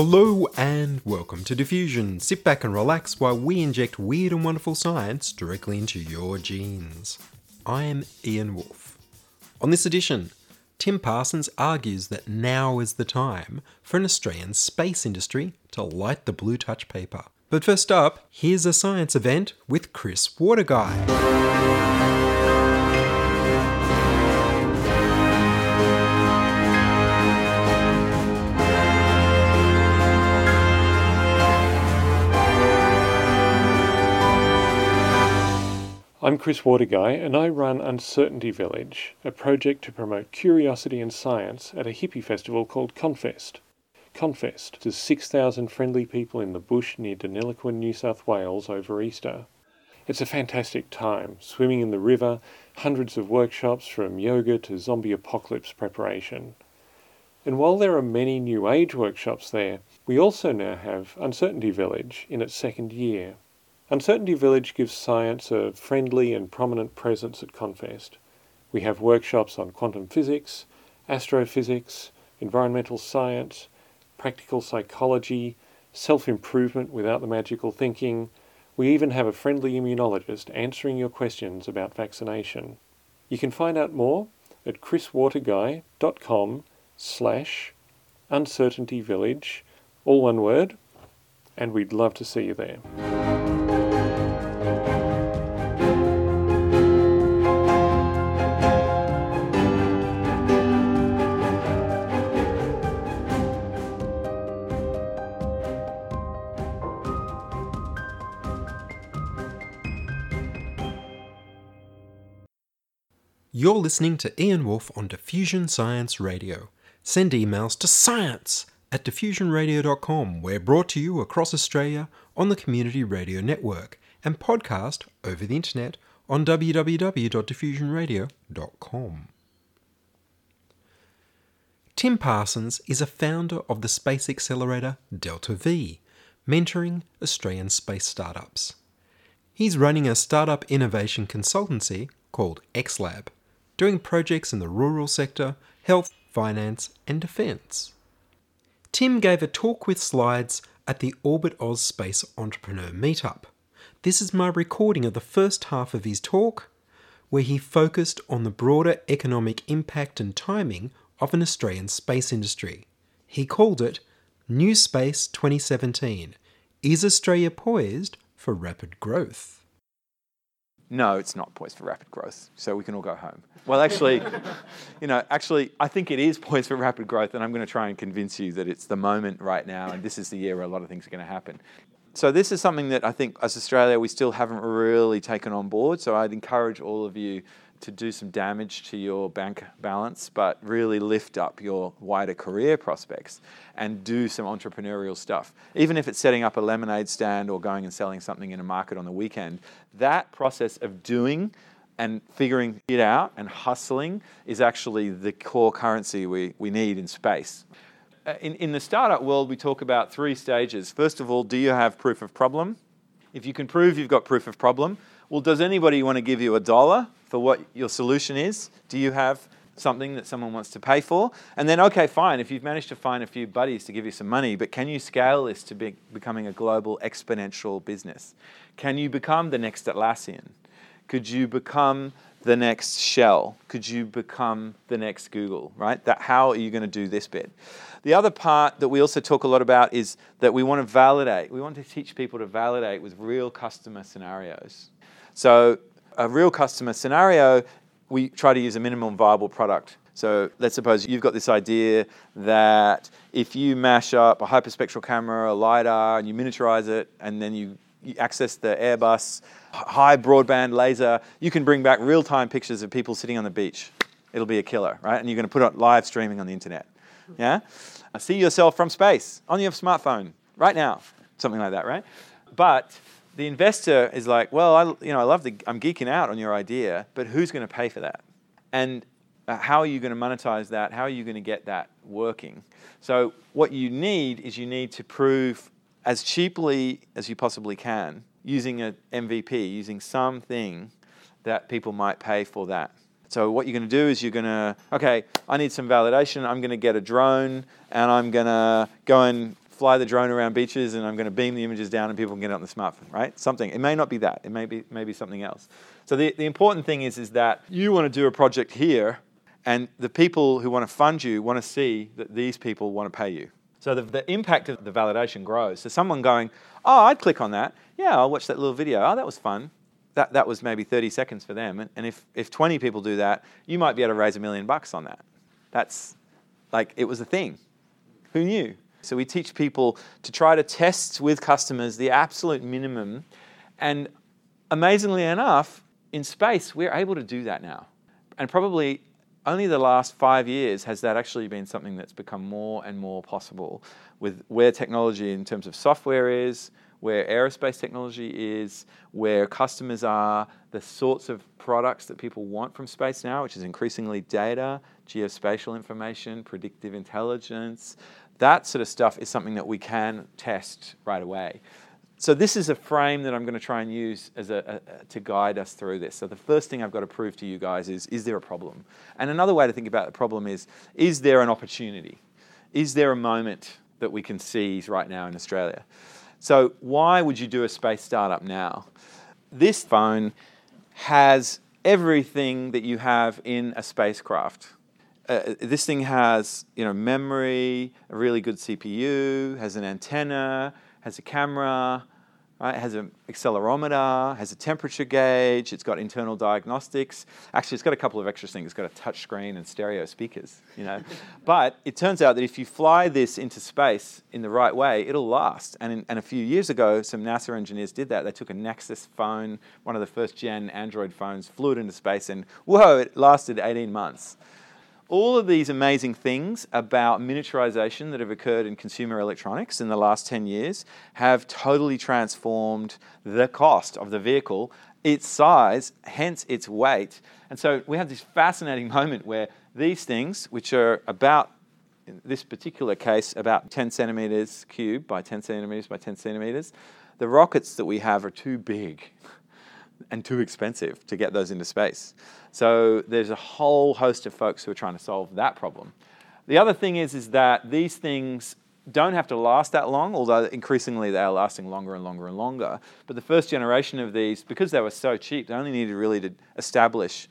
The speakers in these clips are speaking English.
Hello and welcome to Diffusion. Sit back and relax while we inject weird and wonderful science directly into your genes. I am Ian Woolf. On this edition, Tim Parsons argues that now is the time for an Australian space industry to light the blue touch paper. But first up, here's a science event with Chris Waterguy. I'm Chris Waterguy, and I run Uncertainty Village, a project to promote curiosity and science at a hippie festival called Confest. Confest is 6,000 friendly people in the bush near Deniliquin, New South Wales over Easter. It's a fantastic time, swimming in the river, hundreds of workshops from yoga to zombie apocalypse preparation. And while there are many New Age workshops there, we also now have Uncertainty Village in its second year. Uncertainty Village gives science a friendly and prominent presence at Confest. We have workshops on quantum physics, astrophysics, environmental science, practical psychology, self improvement without the magical thinking. We even have a friendly immunologist answering your questions about vaccination. You can find out more at chriswaterguy.com slash uncertainty village, all one word, and we'd love to see you there. Listening to Ian Woolf on Diffusion Science Radio. Send emails to science at diffusionradio.com. We're brought to you across Australia on the Community Radio Network and podcast over the internet on www.diffusionradio.com. Tim Parsons is a founder of the space accelerator Delta V, mentoring Australian space startups. He's running a startup innovation consultancy called XLab, doing projects in the rural sector, health, finance, and defence. Tim gave a talk with slides at the Orbit Oz Space Entrepreneur Meetup. This is my recording of the first half of his talk, where he focused on the broader economic impact and timing of an Australian space industry. He called it New Space 2017 Is Australia poised for rapid growth? No, it's not poised for rapid growth, so we can all go home. Well, actually, you know, actually, I think it is poised for rapid growth, and I'm going to try and convince you that it's the moment right now, and this is the year where a lot of things are going to happen. So this is something that I think, as Australia, we still haven't really taken on board. So I'd encourage all of you to do some damage to your bank balance, but really lift up your wider career prospects and do some entrepreneurial stuff. Even if it's setting up a lemonade stand or going and selling something in a market on the weekend, that process of doing and figuring it out and hustling is actually the core currency we, we need in space. Uh, In, in the startup world, we talk about three stages. First of all, do you have proof of problem? If you can prove you've got proof of problem, well, does anybody want to give you a dollar for what your solution is? Do you have something that someone wants to pay for? And then, okay, fine, if you've managed to find a few buddies to give you some money, but can you scale this to be, becoming a global exponential business? Can you become the next Atlassian? Could you become the next Shell? Could you become the next Google, right? That, how are you going to do this bit? The other part that we also talk a lot about is that we want to validate. We want to teach people to validate with real customer scenarios. So, a real customer scenario, we try to use a minimum viable product. So, let's suppose you've got this idea that if you mash up a hyperspectral camera, a LiDAR, and you miniaturize it, and then you, you access the Airbus high broadband laser, you can bring back real time pictures of people sitting on the beach. It'll be a killer, right? And you're going to put it live streaming on the internet. Yeah? See yourself from space on your smartphone right now, something like that, right? But the investor is like, well, I, you know, I love the, I'm geeking out on your idea, but who's going to pay for that? And uh, how are you going to monetize that? How are you going to get that working? So what you need is you need to prove as cheaply as you possibly can using an MVP, using something that people might pay for that. So what you're going to do is you're going to, okay, I need some validation. I'm going to get a drone and I'm going to go and fly the drone around beaches and I'm going to beam the images down and people can get it on the smartphone, right? Something. It may not be that. It may be maybe something else. So the, the important thing is, is that you want to do a project here and the people who want to fund you want to see that these people want to pay you. So the, the impact of the validation grows. So someone going, oh, I'd click on that. Yeah, I'll watch that little video. Oh, that was fun. That, that was maybe 30 seconds for them. And, and if, if 20 people do that, you might be able to raise a million bucks on that. That's like, it was a thing. Who knew? So we teach people to try to test with customers the absolute minimum. And amazingly enough, in space, we're able to do that now. And probably only the last five years has that actually been something that's become more and more possible with where technology in terms of software is, where aerospace technology is, where customers are, the sorts of products that people want from space now, which is increasingly data, geospatial information, predictive intelligence. That sort of stuff is something that we can test right away so this is a frame that I'm going to try and use as a, a, to guide us through this. So the first thing I've got to prove to you guys is, is there a problem? And another way to think about the problem is, is there an opportunity? Is there a moment that we can seize right now in Australia? So why would you do a space startup now? This phone has everything that you have in a spacecraft. Uh, this thing has you know memory, a really good CPU, has an antenna, has a camera, right? It has an accelerometer, has a temperature gauge, it's got internal diagnostics. Actually, it's got a couple of extra things. It's got a touch screen and stereo speakers, you know. but it turns out that if you fly this into space in the right way, it'll last. And, in, and a few years ago, some NASA engineers did that. They took a Nexus phone, one of the first gen Android phones, flew it into space, and whoa, it lasted 18 months all of these amazing things about miniaturization that have occurred in consumer electronics in the last 10 years have totally transformed the cost of the vehicle, its size, hence its weight. And so we have this fascinating moment where these things, which are about, in this particular case, about 10 centimeters cubed by 10 centimeters by 10 centimeters, the rockets that we have are too big and too expensive to get those into space. So there's a whole host of folks who are trying to solve that problem. The other thing is, is that these things don't have to last that long, although increasingly they are lasting longer and longer and longer. But the first generation of these, because they were so cheap, they only needed really to establish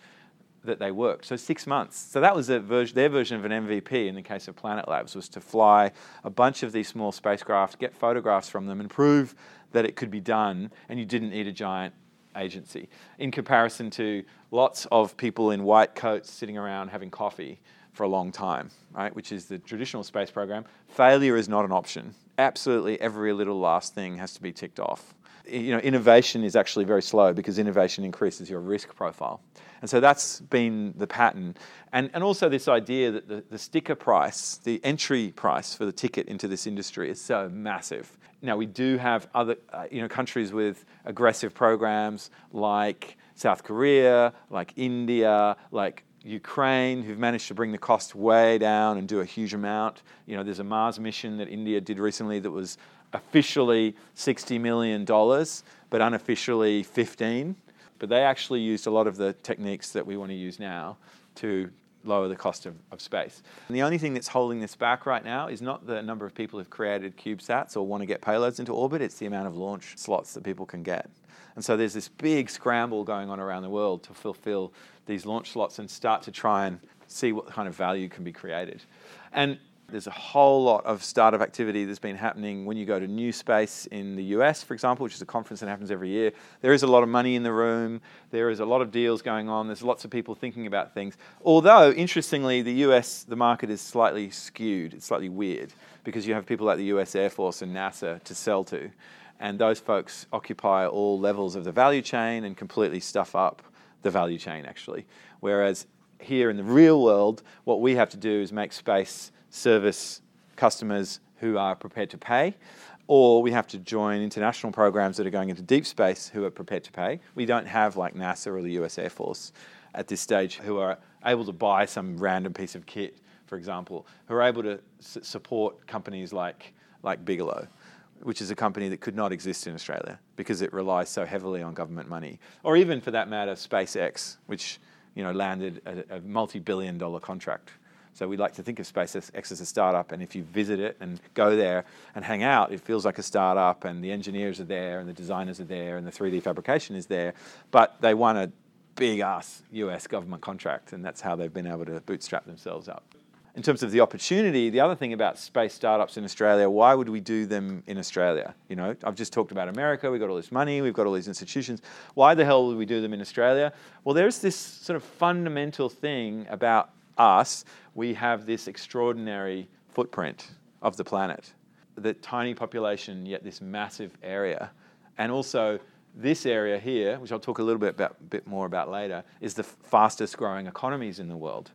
that they worked. So six months. So that was their version of an MVP in the case of Planet Labs was to fly a bunch of these small spacecraft, get photographs from them, and prove that it could be done, and you didn't need a giant agency in comparison to lots of people in white coats sitting around having coffee for a long time, right? Which is the traditional space program. Failure is not an option. Absolutely every little last thing has to be ticked off. You know, innovation is actually very slow because innovation increases your risk profile. And so that's been the pattern. And, and also this idea that the, the sticker price, the entry price for the ticket into this industry is so massive. Now we do have other, uh, you know, countries with aggressive programs like South Korea, like India, like Ukraine, who've managed to bring the cost way down and do a huge amount. You know, there's a Mars mission that India did recently that was officially $60 million, but unofficially 15. But they actually used a lot of the techniques that we want to use now to lower the cost of, of space. And the only thing that's holding this back right now is not the number of people who've created CubeSats or want to get payloads into orbit, it's the amount of launch slots that people can get. And so there's this big scramble going on around the world to fulfill these launch slots and start to try and see what kind of value can be created. And there's a whole lot of startup activity that's been happening when you go to New Space in the US, for example, which is a conference that happens every year. There is a lot of money in the room. There is a lot of deals going on. There's lots of people thinking about things. Although, interestingly, the US, the market is slightly skewed. It's slightly weird because you have people like the US Air Force and NASA to sell to. And those folks occupy all levels of the value chain and completely stuff up the value chain, actually. Whereas here in the real world, what we have to do is make space service customers who are prepared to pay. or we have to join international programs that are going into deep space who are prepared to pay. We don't have like NASA or the US Air Force at this stage who are able to buy some random piece of kit, for example, who are able to s- support companies like, like Bigelow, which is a company that could not exist in Australia because it relies so heavily on government money. Or even for that matter, SpaceX, which you know, landed a, a multi-billion dollar contract. So we like to think of SpaceX as a startup, and if you visit it and go there and hang out, it feels like a startup, and the engineers are there, and the designers are there, and the 3D fabrication is there. But they won a big ass US government contract, and that's how they've been able to bootstrap themselves up. In terms of the opportunity, the other thing about space startups in Australia, why would we do them in Australia? You know, I've just talked about America, we've got all this money, we've got all these institutions. Why the hell would we do them in Australia? Well, there's this sort of fundamental thing about us. We have this extraordinary footprint of the planet. The tiny population, yet this massive area. And also, this area here, which I'll talk a little bit, about, bit more about later, is the fastest growing economies in the world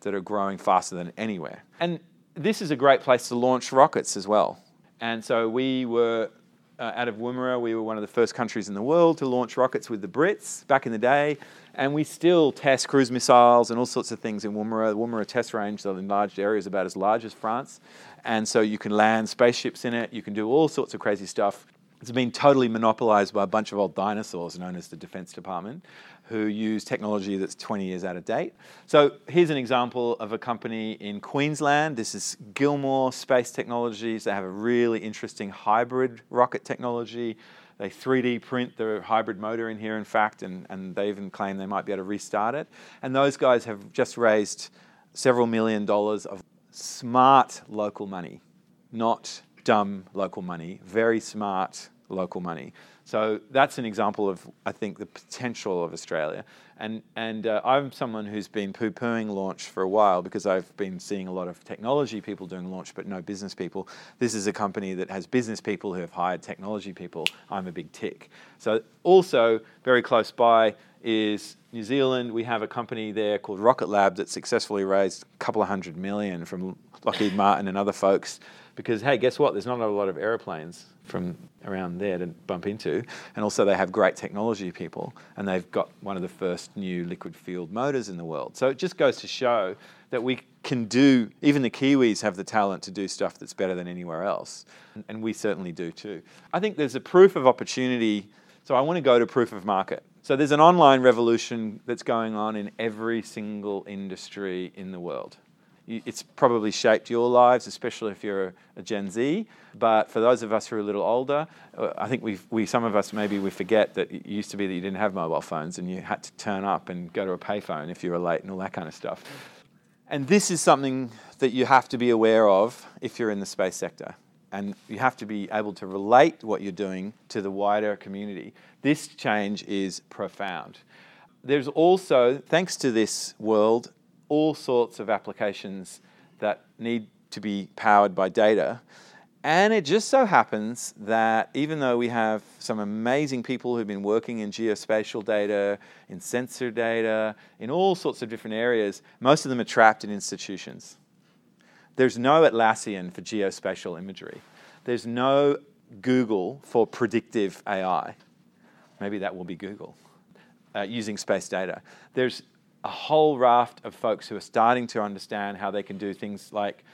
that are growing faster than anywhere. And this is a great place to launch rockets as well. And so we were uh, out of Woomera, we were one of the first countries in the world to launch rockets with the Brits back in the day. And we still test cruise missiles and all sorts of things in Woomera. The Woomera test range, the enlarged area, is about as large as France. And so you can land spaceships in it, you can do all sorts of crazy stuff. It's been totally monopolized by a bunch of old dinosaurs known as the Defense Department, who use technology that's 20 years out of date. So here's an example of a company in Queensland. This is Gilmour Space Technologies. They have a really interesting hybrid rocket technology. They 3D print the hybrid motor in here, in fact, and, and they even claim they might be able to restart it. And those guys have just raised several million dollars of smart local money, not dumb local money, very smart local money. So that's an example of, I think, the potential of Australia. And, and uh, I'm someone who's been poo pooing launch for a while because I've been seeing a lot of technology people doing launch, but no business people. This is a company that has business people who have hired technology people. I'm a big tick. So, also, very close by is New Zealand. We have a company there called Rocket Lab that successfully raised a couple of hundred million from Lockheed Martin and other folks because hey, guess what? There's not a lot of aeroplanes from around there to bump into, and also they have great technology people, and they've got one of the first new liquid field motors in the world. So it just goes to show that we can do. Even the Kiwis have the talent to do stuff that's better than anywhere else, and we certainly do too. I think there's a proof of opportunity. So I want to go to proof of market. So there's an online revolution that's going on in every single industry in the world it's probably shaped your lives, especially if you're a Gen Z. But for those of us who are a little older, uh, I think we, we some of us maybe we forget that it used to be that you didn't have mobile phones and you had to turn up and go to a payphone if you were late and all that kind of stuff. And this is something that you have to be aware of if you're in the space sector. And you have to be able to relate what you're doing to the wider community. This change is profound. There's also, thanks to this world, all sorts of applications that need to be powered by data. And it just so happens that even though we have some amazing people who've been working in geospatial data, in sensor data, in all sorts of different areas, most of them are trapped in institutions. There's no Atlassian for geospatial imagery. There's no Google for predictive AI. Maybe that will be Google uh, using space data. There's a whole raft of folks who are starting to understand how they can do things like,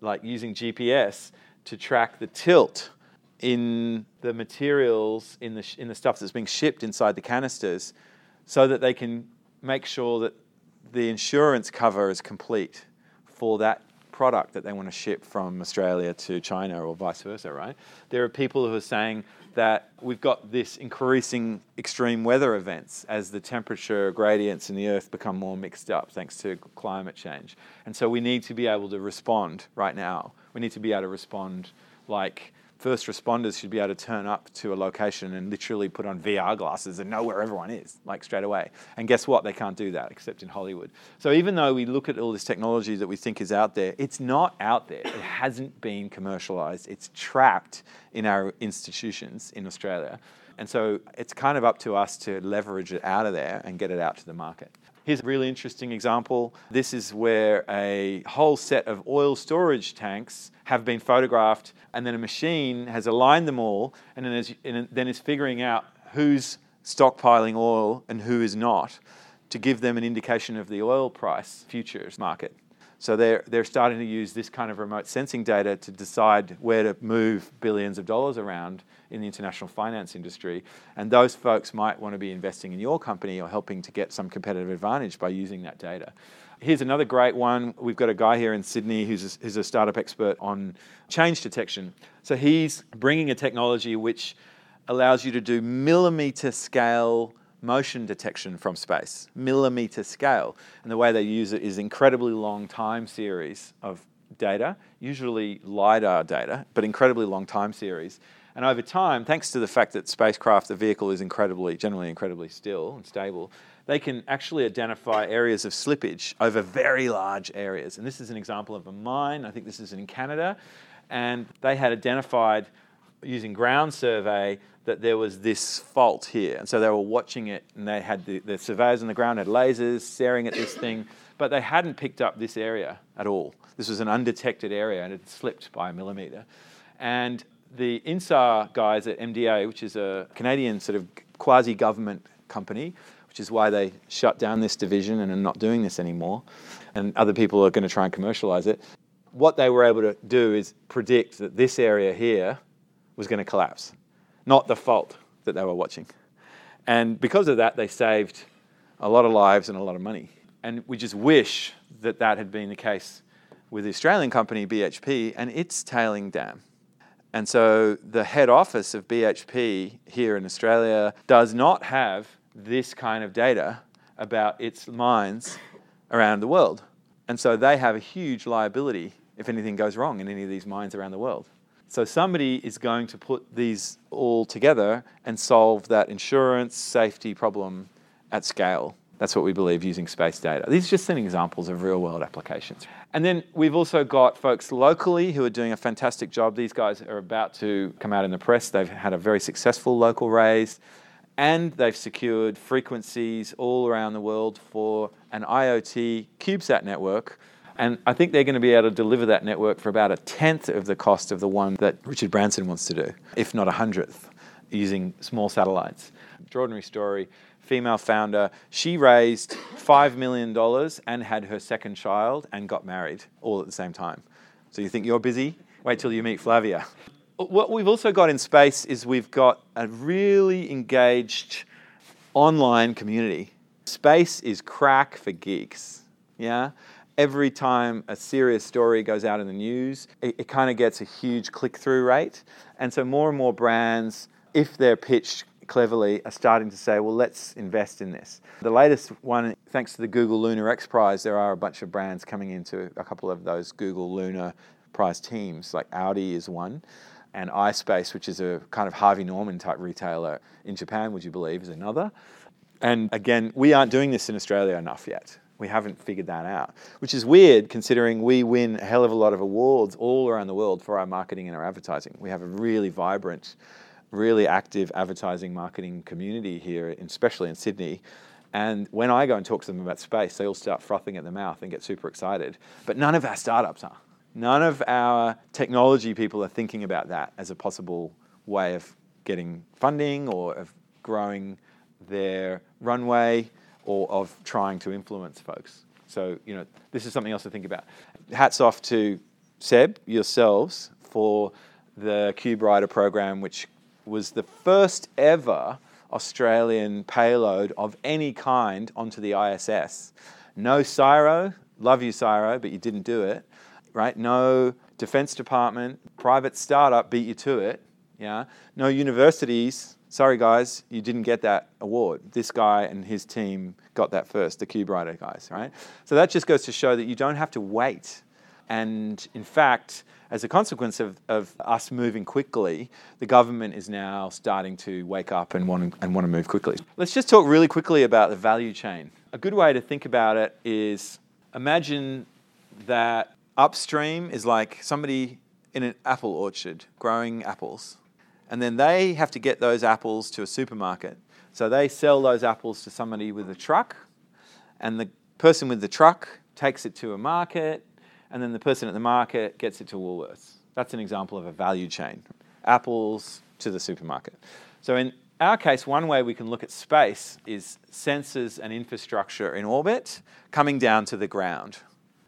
like using GPS to track the tilt in the materials, in the, sh- in the stuff that's being shipped inside the canisters, so that they can make sure that the insurance cover is complete for that product that they want to ship from Australia to China or vice versa, right? There are people who are saying, that we've got this increasing extreme weather events as the temperature gradients in the earth become more mixed up thanks to climate change. And so we need to be able to respond right now. We need to be able to respond like first responders should be able to turn up to a location and literally put on VR glasses and know where everyone is, like straight away. And guess what? They can't do that except in Hollywood. So even though we look at all this technology that we think is out there, it's not out there. It hasn't been commercialized. It's trapped in our institutions in Australia. And so it's kind of up to us to leverage it out of there and get it out to the market. Here's a really interesting example. This is where a whole set of oil storage tanks have been photographed, and then a machine has aligned them all, and then is, and then is figuring out who's stockpiling oil and who is not to give them an indication of the oil price futures market. So they're, they're starting to use this kind of remote sensing data to decide where to move billions of dollars around in the international finance industry. And those folks might want to be investing in your company or helping to get some competitive advantage by using that data. Here's another great one. We've got a guy here in Sydney who's a, who's a startup expert on change detection. So he's bringing a technology which allows you to do millimeter scale motion detection from space, millimeter scale. And the way they use it is incredibly long time series of data, usually LiDAR data, but incredibly long time series. And over time, thanks to the fact that spacecraft, the vehicle is incredibly, generally incredibly still and stable, they can actually identify areas of slippage over very large areas. And this is an example of a mine. I think this is in Canada. And they had identified using ground survey that there was this fault here. And so they were watching it and they had the, the surveyors on the ground had lasers staring at this thing, but they hadn't picked up this area at all. This was an undetected area and it slipped by a millimeter. And the INSAR guys at MDA, which is a Canadian sort of quasi government company, which is why they shut down this division and are not doing this anymore, and other people are going to try and commercialize it. What they were able to do is predict that this area here was going to collapse not the fault that they were watching. And because of that, they saved a lot of lives and a lot of money. And we just wish that that had been the case with the Australian company BHP and its tailing dam. And so the head office of BHP here in Australia does not have this kind of data about its mines around the world. And so they have a huge liability if anything goes wrong in any of these mines around the world. So somebody is going to put these all together and solve that insurance safety problem at scale. That's what we believe using space data. These are just some examples of real world applications. And then we've also got folks locally who are doing a fantastic job. These guys are about to come out in the press. They've had a very successful local raise and they've secured frequencies all around the world for an IoT CubeSat network and I think they're going to be able to deliver that network for about a tenth of the cost of the one that Richard Branson wants to do, if not a hundredth, using small satellites. Extraordinary story. Female founder. She raised $5 million and had her second child and got married all at the same time. So you think you're busy? Wait till you meet Flavia. What we've also got in space is we've got a really engaged online community. Space is crack for geeks. Yeah? Every time a serious story goes out in the news, it, it kind of gets a huge click through rate. And so more and more brands, if they're pitched cleverly, are starting to say, well, let's invest in this. The latest one, thanks to the Google Lunar X Prize, there are a bunch of brands coming into a couple of those Google Lunar Prize teams, like Audi is one. And iSpace, which is a kind of Harvey Norman type retailer in Japan, would you believe, is another. And again, we aren't doing this in Australia enough yet. We haven't figured that out, which is weird considering we win a hell of a lot of awards all around the world for our marketing and our advertising. We have a really vibrant, really active advertising marketing community here, especially in Sydney. And when I go and talk to them about space, they all start frothing at the mouth and get super excited. But none of our startups are. None of our technology people are thinking about that as a possible way of getting funding or of growing their runway or of trying to influence folks. So, you know, this is something else to think about. Hats off to Seb, yourselves, for the Cube Rider program, which was the first ever Australian payload of any kind onto the ISS. No CSIRO, love you CSIRO, but you didn't do it, right? No Defense Department, private startup beat you to it, yeah? No universities sorry guys, you didn't get that award. This guy and his team got that first, the Cube Rider guys, right? So that just goes to show that you don't have to wait. And in fact, as a consequence of, of us moving quickly, the government is now starting to wake up and want and want to move quickly. Let's just talk really quickly about the value chain. A good way to think about it is imagine that upstream is like somebody in an apple orchard growing apples and then they have to get those apples to a supermarket. So they sell those apples to somebody with a truck, and the person with the truck takes it to a market, and then the person at the market gets it to Woolworths. That's an example of a value chain. Apples to the supermarket. So in our case, one way we can look at space is sensors and infrastructure in orbit coming down to the ground.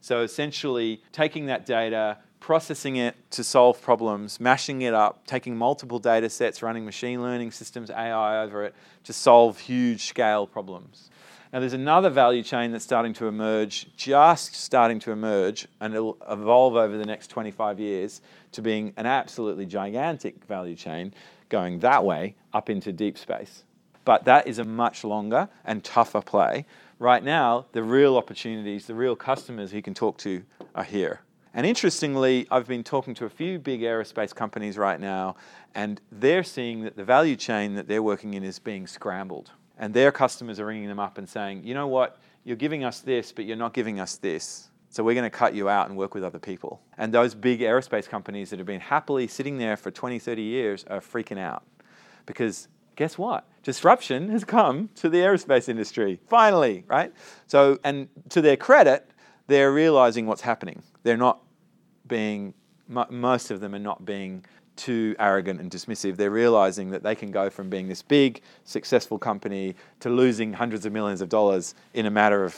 So essentially taking that data, processing it to solve problems, mashing it up, taking multiple data sets, running machine learning systems, AI over it to solve huge scale problems. Now, there's another value chain that's starting to emerge, just starting to emerge, and it'll evolve over the next 25 years to being an absolutely gigantic value chain going that way up into deep space. But that is a much longer and tougher play. Right now, the real opportunities, the real customers he can talk to are here. And interestingly, I've been talking to a few big aerospace companies right now, and they're seeing that the value chain that they're working in is being scrambled. And their customers are ringing them up and saying, you know what, you're giving us this, but you're not giving us this. So we're going to cut you out and work with other people. And those big aerospace companies that have been happily sitting there for 20, 30 years are freaking out. Because guess what? Disruption has come to the aerospace industry, finally, right? So, and to their credit, they're realizing what's happening. They're not being, most of them are not being too arrogant and dismissive. They're realizing that they can go from being this big, successful company to losing hundreds of millions of dollars in a matter of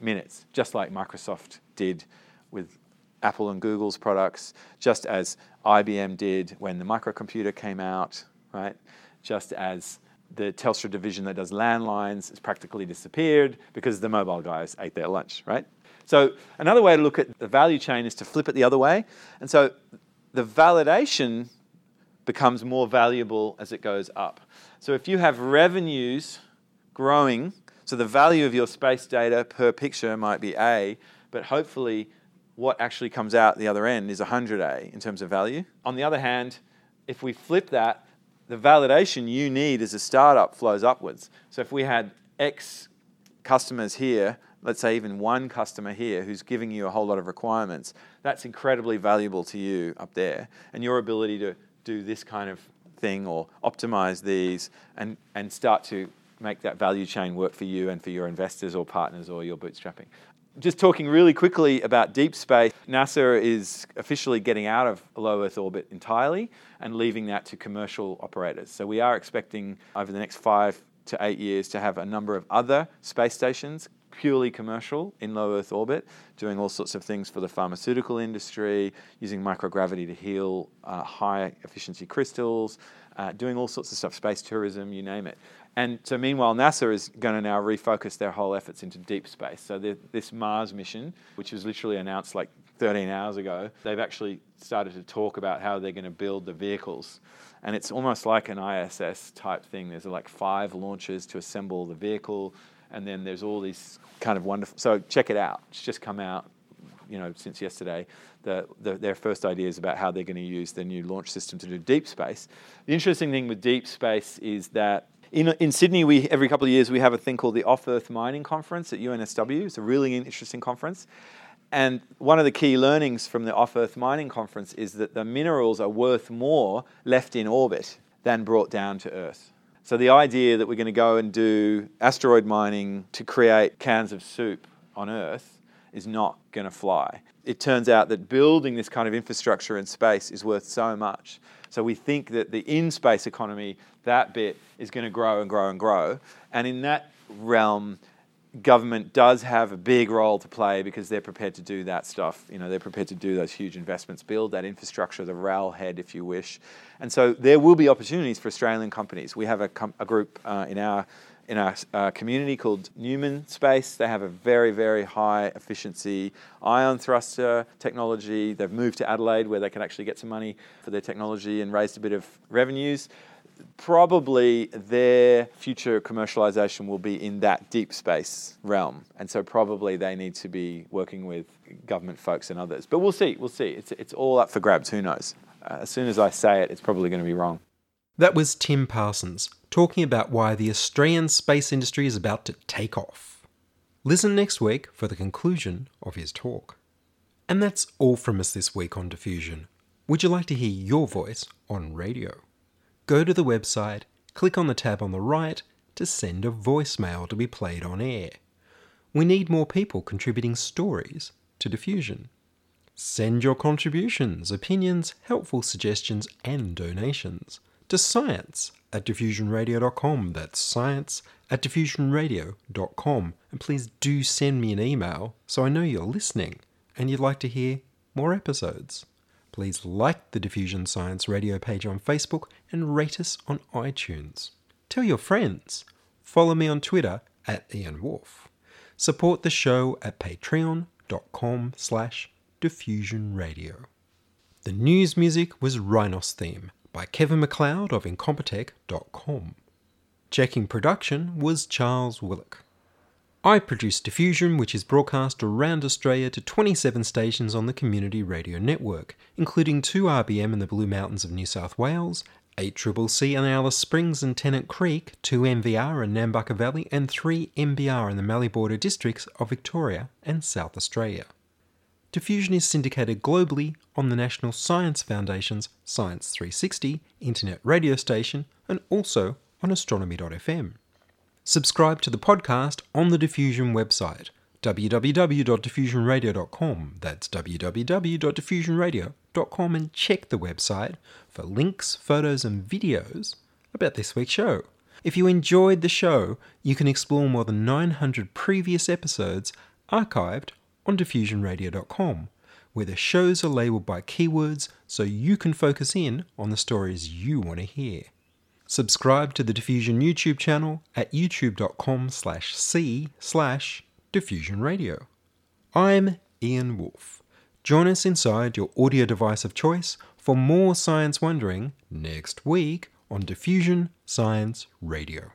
minutes, just like Microsoft did with Apple and Google's products, just as IBM did when the microcomputer came out, right? Just as the Telstra division that does landlines has practically disappeared because the mobile guys ate their lunch, right? So another way to look at the value chain is to flip it the other way. And so the validation becomes more valuable as it goes up. So if you have revenues growing, so the value of your space data per picture might be A, but hopefully what actually comes out the other end is 100A in terms of value. On the other hand, if we flip that, the validation you need as a startup flows upwards. So if we had X customers here let's say even one customer here who's giving you a whole lot of requirements, that's incredibly valuable to you up there. And your ability to do this kind of thing or optimize these and, and start to make that value chain work for you and for your investors or partners or your bootstrapping. Just talking really quickly about deep space, NASA is officially getting out of low Earth orbit entirely and leaving that to commercial operators. So we are expecting over the next five to eight years to have a number of other space stations purely commercial in low Earth orbit, doing all sorts of things for the pharmaceutical industry, using microgravity to heal uh, high efficiency crystals, uh, doing all sorts of stuff, space tourism, you name it. And so, meanwhile, NASA is going to now refocus their whole efforts into deep space. So, this Mars mission, which was literally announced like 13 hours ago, they've actually started to talk about how they're going to build the vehicles. And it's almost like an ISS type thing. There's like five launches to assemble the vehicle, and then there's all these kind of wonderful. So check it out. It's just come out, you know, since yesterday. The, the, their first ideas about how they're going to use their new launch system to do deep space. The interesting thing with deep space is that in, in Sydney, we every couple of years we have a thing called the Off Earth Mining Conference at UNSW. It's a really interesting conference. And one of the key learnings from the Off Earth Mining Conference is that the minerals are worth more left in orbit than brought down to Earth. So the idea that we're going to go and do asteroid mining to create cans of soup on Earth is not going to fly. It turns out that building this kind of infrastructure in space is worth so much. So we think that the in space economy, that bit, is going to grow and grow and grow. And in that realm, government does have a big role to play because they're prepared to do that stuff. You know, they're prepared to do those huge investments, build that infrastructure, the railhead, if you wish. And so there will be opportunities for Australian companies. We have a, com- a group uh, in our in our uh, community called Neumann Space. They have a very, very high efficiency ion thruster technology. They've moved to Adelaide where they can actually get some money for their technology and raised a bit of revenues probably their future commercialization will be in that deep space realm. And so probably they need to be working with government folks and others. But we'll see, we'll see. It's, it's all up for grabs, who knows? Uh, as soon as I say it, it's probably going to be wrong. That was Tim Parsons talking about why the Australian space industry is about to take off. Listen next week for the conclusion of his talk. And that's all from us this week on Diffusion. Would you like to hear your voice on radio? Go to the website, click on the tab on the right to send a voicemail to be played on air. We need more people contributing stories to Diffusion. Send your contributions, opinions, helpful suggestions, and donations to science at diffusionradio.com. That's science at diffusionradio.com. And please do send me an email so I know you're listening and you'd like to hear more episodes. Please like the Diffusion Science Radio page on Facebook and rate us on iTunes. Tell your friends. Follow me on Twitter at Ian Woolf. Support the show at patreon.com slash diffusionradio. The news music was Rhinos Theme by Kevin MacLeod of Incompetech.com. Checking production was Charles Willock. I produce Diffusion, which is broadcast around Australia to 27 stations on the Community Radio Network, including 2 RBM in the Blue Mountains of New South Wales, 8CCC in Alice Springs and Tennant Creek, 2 NVR in Nambucca Valley, and 3 MBR in the Mallee Border districts of Victoria and South Australia. Diffusion is syndicated globally on the National Science Foundation's Science 360 internet radio station and also on astronomy.fm. Subscribe to the podcast on the Diffusion website www.diffusionradio.com. That's www.diffusionradio.com and check the website for links, photos, and videos about this week's show. If you enjoyed the show, you can explore more than 900 previous episodes archived on diffusionradio.com, where the shows are labeled by keywords so you can focus in on the stories you want to hear. Subscribe to the Diffusion YouTube channel at youtube.com slash c slash diffusion radio. I'm Ian Woolf. Join us inside your audio device of choice for more science wondering next week on Diffusion Science Radio.